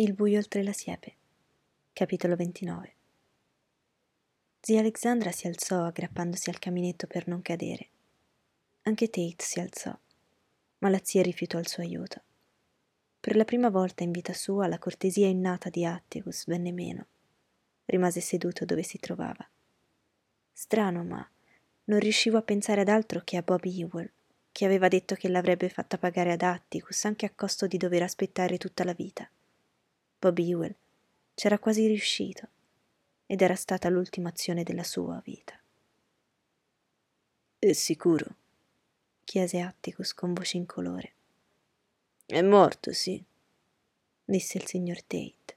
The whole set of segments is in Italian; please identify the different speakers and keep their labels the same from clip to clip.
Speaker 1: Il buio oltre la siepe. Capitolo 29. Zia Alexandra si alzò aggrappandosi al caminetto per non cadere. Anche Tate si alzò, ma la zia rifiutò il suo aiuto. Per la prima volta in vita sua la cortesia innata di Atticus venne meno. Rimase seduto dove si trovava. Strano, ma non riuscivo a pensare ad altro che a Bobby Ewell, che aveva detto che l'avrebbe fatta pagare ad Atticus anche a costo di dover aspettare tutta la vita. Bob Ewell c'era quasi riuscito ed era stata l'ultima azione della sua vita.
Speaker 2: È sicuro?
Speaker 1: chiese Atticus con voce incolore.
Speaker 2: È morto, sì,
Speaker 1: disse il signor Tate.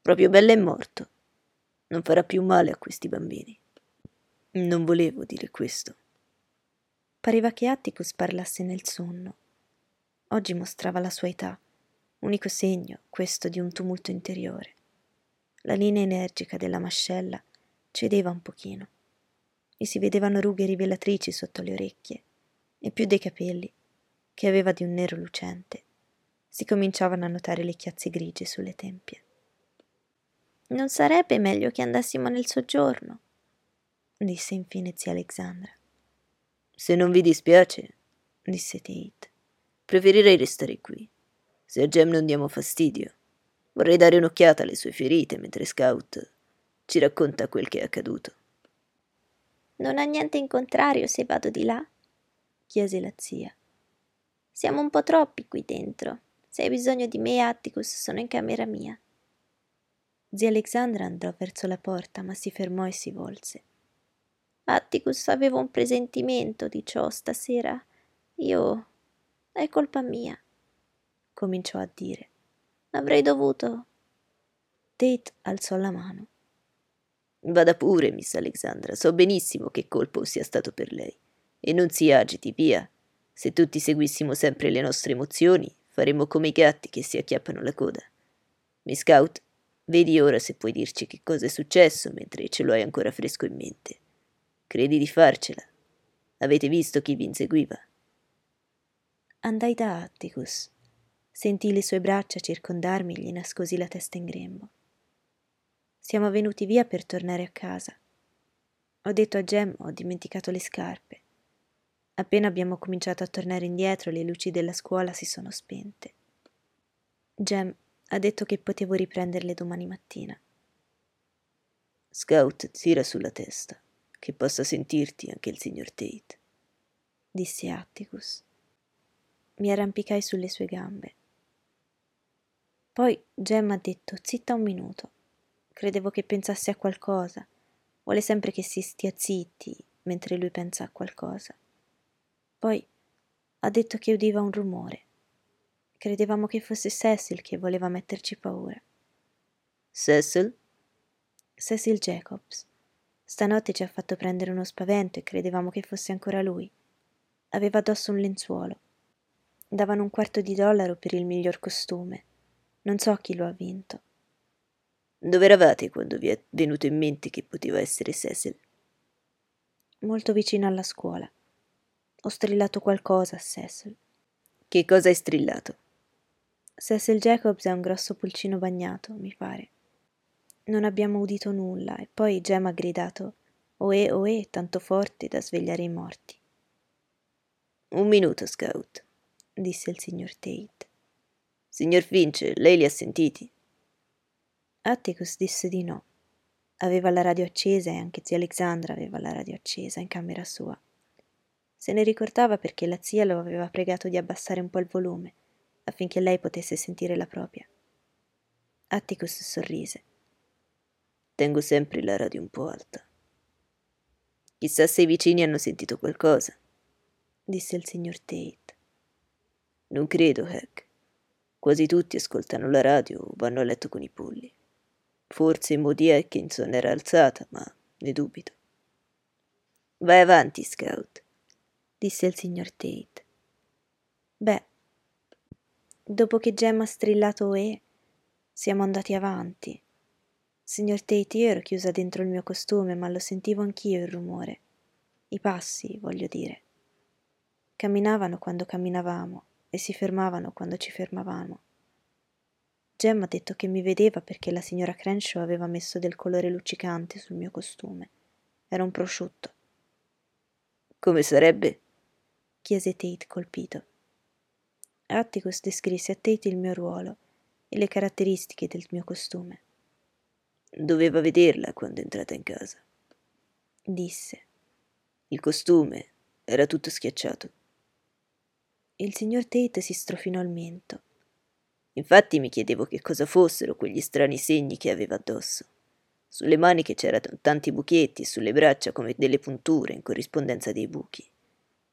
Speaker 2: Proprio bello è morto. Non farà più male a questi bambini. Non volevo dire questo.
Speaker 1: Pareva che Atticus parlasse nel sonno. Oggi mostrava la sua età unico segno, questo, di un tumulto interiore. La linea energica della mascella cedeva un pochino. Gli si vedevano rughe rivelatrici sotto le orecchie e più dei capelli, che aveva di un nero lucente, si cominciavano a notare le chiazze grigie sulle tempie. Non sarebbe meglio che andassimo nel soggiorno? disse infine zia Alexandra.
Speaker 2: Se non vi dispiace, disse Tate, preferirei restare qui. Se a Gem non diamo fastidio, vorrei dare un'occhiata alle sue ferite mentre Scout ci racconta quel che è accaduto.
Speaker 1: Non ha niente in contrario se vado di là? chiese la zia. Siamo un po' troppi qui dentro. Se hai bisogno di me, Atticus, sono in camera mia. Zia Alexandra andò verso la porta, ma si fermò e si volse. Atticus aveva un presentimento di ciò stasera. Io. è colpa mia cominciò a dire. Avrei dovuto. Tate alzò la mano.
Speaker 2: Vada pure, Miss Alexandra, so benissimo che colpo sia stato per lei. E non si agiti, via. Se tutti seguissimo sempre le nostre emozioni, faremmo come i gatti che si acchiappano la coda. Miss Scout, vedi ora se puoi dirci che cosa è successo mentre ce lo hai ancora fresco in mente. Credi di farcela? Avete visto chi vi inseguiva?
Speaker 1: Andai da Atticus Sentii le sue braccia circondarmi e gli nascosi la testa in grembo. Siamo venuti via per tornare a casa. Ho detto a Gem ho dimenticato le scarpe. Appena abbiamo cominciato a tornare indietro, le luci della scuola si sono spente. Gem ha detto che potevo riprenderle domani mattina.
Speaker 2: Scout tira sulla testa, che possa sentirti anche il signor Tate,
Speaker 1: disse Atticus. Mi arrampicai sulle sue gambe. Poi Gemma ha detto zitta un minuto. Credevo che pensasse a qualcosa. Vuole sempre che si stia zitti mentre lui pensa a qualcosa. Poi ha detto che udiva un rumore. Credevamo che fosse Cecil che voleva metterci paura.
Speaker 2: Cecil?
Speaker 1: Cecil Jacobs. Stanotte ci ha fatto prendere uno spavento e credevamo che fosse ancora lui. Aveva addosso un lenzuolo. Davano un quarto di dollaro per il miglior costume non so chi lo ha vinto.
Speaker 2: Dove eravate quando vi è venuto in mente che poteva essere Cecil?
Speaker 1: Molto vicino alla scuola. Ho strillato qualcosa a Cecil.
Speaker 2: Che cosa hai strillato?
Speaker 1: Cecil Jacobs è un grosso pulcino bagnato, mi pare. Non abbiamo udito nulla e poi Gem ha gridato Oe oe tanto forte da svegliare i morti.
Speaker 2: Un minuto, Scout,
Speaker 1: disse il signor Tate.
Speaker 2: Signor Finch, lei li ha sentiti?
Speaker 1: Atticus disse di no. Aveva la radio accesa e anche zia Alexandra aveva la radio accesa in camera sua. Se ne ricordava perché la zia lo aveva pregato di abbassare un po' il volume, affinché lei potesse sentire la propria. Atticus sorrise.
Speaker 2: Tengo sempre la radio un po' alta. Chissà se i vicini hanno sentito qualcosa, disse il signor Tate. Non credo, Hack. Quasi tutti ascoltano la radio o vanno a letto con i polli. Forse Moody Atkinson era alzata, ma ne dubito. Vai avanti, Scout, disse il signor Tate.
Speaker 1: Beh, dopo che Gemma ha strillato E, siamo andati avanti. Signor Tate, io ero chiusa dentro il mio costume, ma lo sentivo anch'io il rumore. I passi, voglio dire. Camminavano quando camminavamo e si fermavano quando ci fermavamo. Gemma ha detto che mi vedeva perché la signora Crenshaw aveva messo del colore luccicante sul mio costume. Era un prosciutto.
Speaker 2: Come sarebbe?
Speaker 1: chiese Tate colpito. Atticus descrisse a Tate il mio ruolo e le caratteristiche del mio costume.
Speaker 2: Doveva vederla quando è entrata in casa.
Speaker 1: Disse.
Speaker 2: Il costume era tutto schiacciato.
Speaker 1: Il signor Tate si strofinò il mento.
Speaker 2: Infatti mi chiedevo che cosa fossero quegli strani segni che aveva addosso. Sulle maniche c'erano tanti buchetti e sulle braccia come delle punture in corrispondenza dei buchi.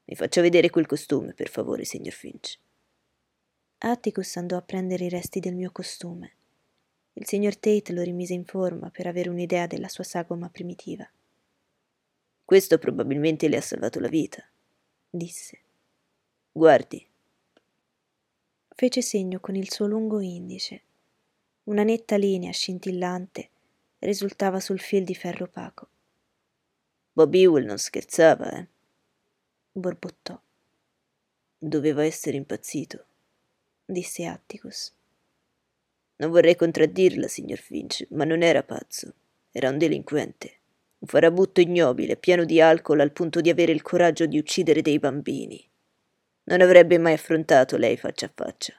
Speaker 2: Mi faccia vedere quel costume, per favore, signor Finch.
Speaker 1: Atticus andò a prendere i resti del mio costume. Il signor Tate lo rimise in forma per avere un'idea della sua sagoma primitiva.
Speaker 2: Questo probabilmente le ha salvato la vita,
Speaker 1: disse.
Speaker 2: Guardi.
Speaker 1: Fece segno con il suo lungo indice. Una netta linea scintillante risultava sul fil di ferro opaco.
Speaker 2: Bob Ewell non scherzava, eh?
Speaker 1: borbottò.
Speaker 2: Doveva essere impazzito,
Speaker 1: disse Atticus.
Speaker 2: Non vorrei contraddirla, signor Finch, ma non era pazzo. Era un delinquente. Un farabutto ignobile, pieno di alcol al punto di avere il coraggio di uccidere dei bambini. Non avrebbe mai affrontato lei faccia a faccia.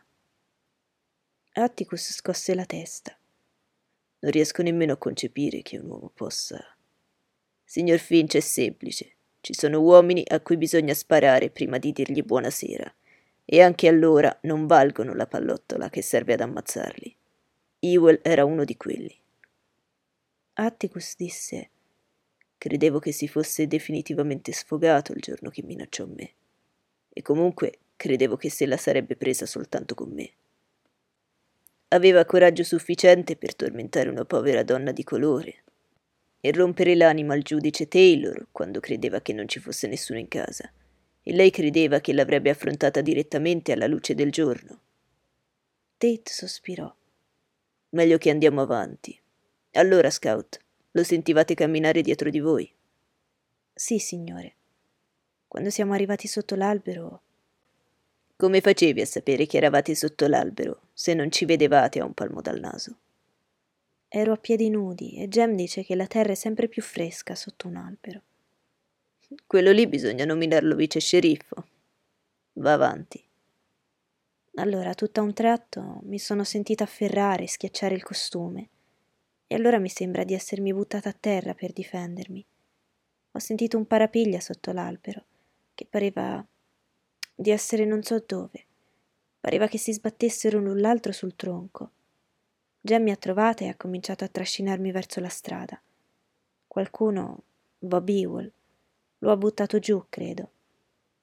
Speaker 1: Atticus scosse la testa.
Speaker 2: Non riesco nemmeno a concepire che un uomo possa. Signor Finch è semplice. Ci sono uomini a cui bisogna sparare prima di dirgli buonasera, e anche allora non valgono la pallottola che serve ad ammazzarli. Ewell era uno di quelli.
Speaker 1: Atticus disse:
Speaker 2: Credevo che si fosse definitivamente sfogato il giorno che minacciò me. E comunque credevo che se la sarebbe presa soltanto con me. Aveva coraggio sufficiente per tormentare una povera donna di colore, e rompere l'anima al giudice Taylor quando credeva che non ci fosse nessuno in casa, e lei credeva che l'avrebbe affrontata direttamente alla luce del giorno.
Speaker 1: Tate sospirò.
Speaker 2: Meglio che andiamo avanti. Allora, Scout, lo sentivate camminare dietro di voi?
Speaker 1: Sì, signore. Quando siamo arrivati sotto l'albero.
Speaker 2: Come facevi a sapere che eravate sotto l'albero se non ci vedevate a un palmo dal naso?
Speaker 1: Ero a piedi nudi e Jem dice che la terra è sempre più fresca sotto un albero.
Speaker 2: Quello lì bisogna nominarlo vice sceriffo. Va avanti.
Speaker 1: Allora, tutto a un tratto, mi sono sentita afferrare e schiacciare il costume, e allora mi sembra di essermi buttata a terra per difendermi. Ho sentito un parapiglia sotto l'albero, che pareva di essere non so dove. Pareva che si sbattessero l'un l'altro sul tronco. Jem mi ha trovata e ha cominciato a trascinarmi verso la strada. Qualcuno, Bob Ewell, lo ha buttato giù, credo.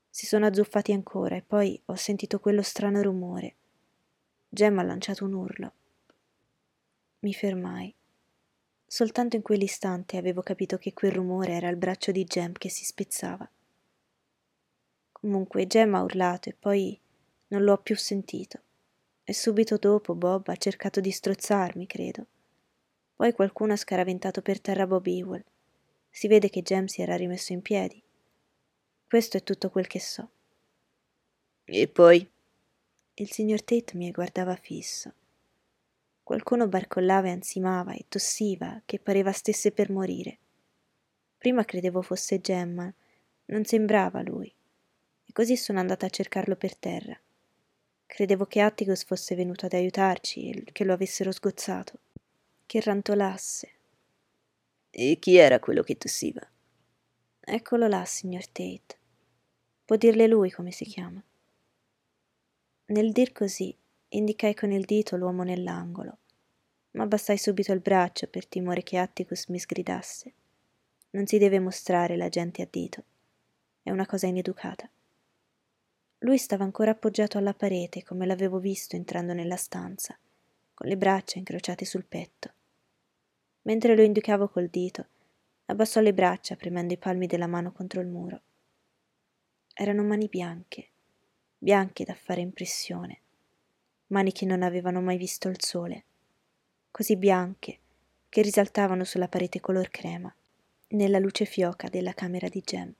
Speaker 1: Si sono azzuffati ancora e poi ho sentito quello strano rumore. Jem ha lanciato un urlo. Mi fermai. Soltanto in quell'istante avevo capito che quel rumore era il braccio di Jem che si spezzava. Comunque Jem ha urlato e poi non l'ho più sentito e subito dopo Bob ha cercato di strozzarmi, credo. Poi qualcuno ha scaraventato per terra Bob Ewell. Si vede che Jem si era rimesso in piedi. Questo è tutto quel che so.
Speaker 2: E poi?
Speaker 1: Il signor Tate mi guardava fisso. Qualcuno barcollava e ansimava e tossiva, che pareva stesse per morire. Prima credevo fosse Gemma, non sembrava lui. Così sono andata a cercarlo per terra. Credevo che Atticus fosse venuto ad aiutarci e che lo avessero sgozzato, che rantolasse.
Speaker 2: E chi era quello che tossiva?
Speaker 1: Eccolo là, signor Tate. Può dirle lui come si chiama. Nel dir così, indicai con il dito l'uomo nell'angolo, ma abbassai subito il braccio per timore che Atticus mi sgridasse. Non si deve mostrare la gente a dito. È una cosa ineducata. Lui stava ancora appoggiato alla parete come l'avevo visto entrando nella stanza, con le braccia incrociate sul petto. Mentre lo indicavo col dito, abbassò le braccia premendo i palmi della mano contro il muro. Erano mani bianche, bianche da fare impressione, mani che non avevano mai visto il sole, così bianche che risaltavano sulla parete color crema, nella luce fioca della camera di Jem.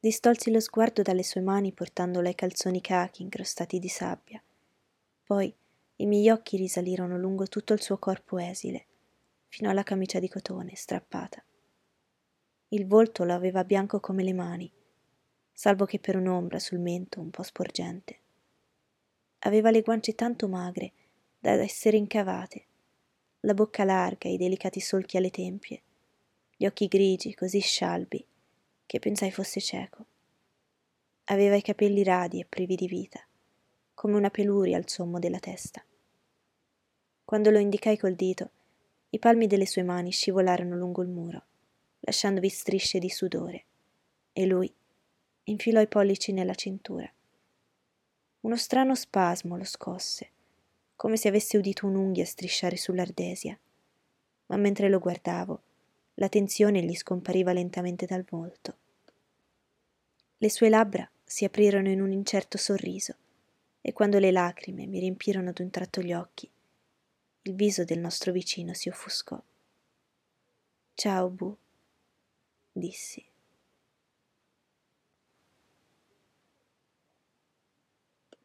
Speaker 1: Distolsi lo sguardo dalle sue mani portandolo ai calzoni cachi incrostati di sabbia. Poi I miei occhi risalirono lungo tutto il suo corpo esile, fino alla camicia di cotone strappata. Il volto lo aveva bianco come le mani, salvo che per un'ombra sul mento un po' sporgente. Aveva le guance tanto magre da essere incavate, la bocca larga e i delicati solchi alle tempie, gli occhi grigi così scialbi che pensai fosse cieco. Aveva i capelli radi e privi di vita, come una peluria al sommo della testa. Quando lo indicai col dito, i palmi delle sue mani scivolarono lungo il muro, lasciandovi strisce di sudore, e lui infilò i pollici nella cintura. Uno strano spasmo lo scosse, come se avesse udito un'unghia strisciare sull'ardesia, ma mentre lo guardavo, la tensione gli scompariva lentamente dal volto. Le sue labbra si aprirono in un incerto sorriso, e quando le lacrime mi riempirono d'un tratto gli occhi, il viso del nostro vicino si offuscò. Ciao, Bu, dissi.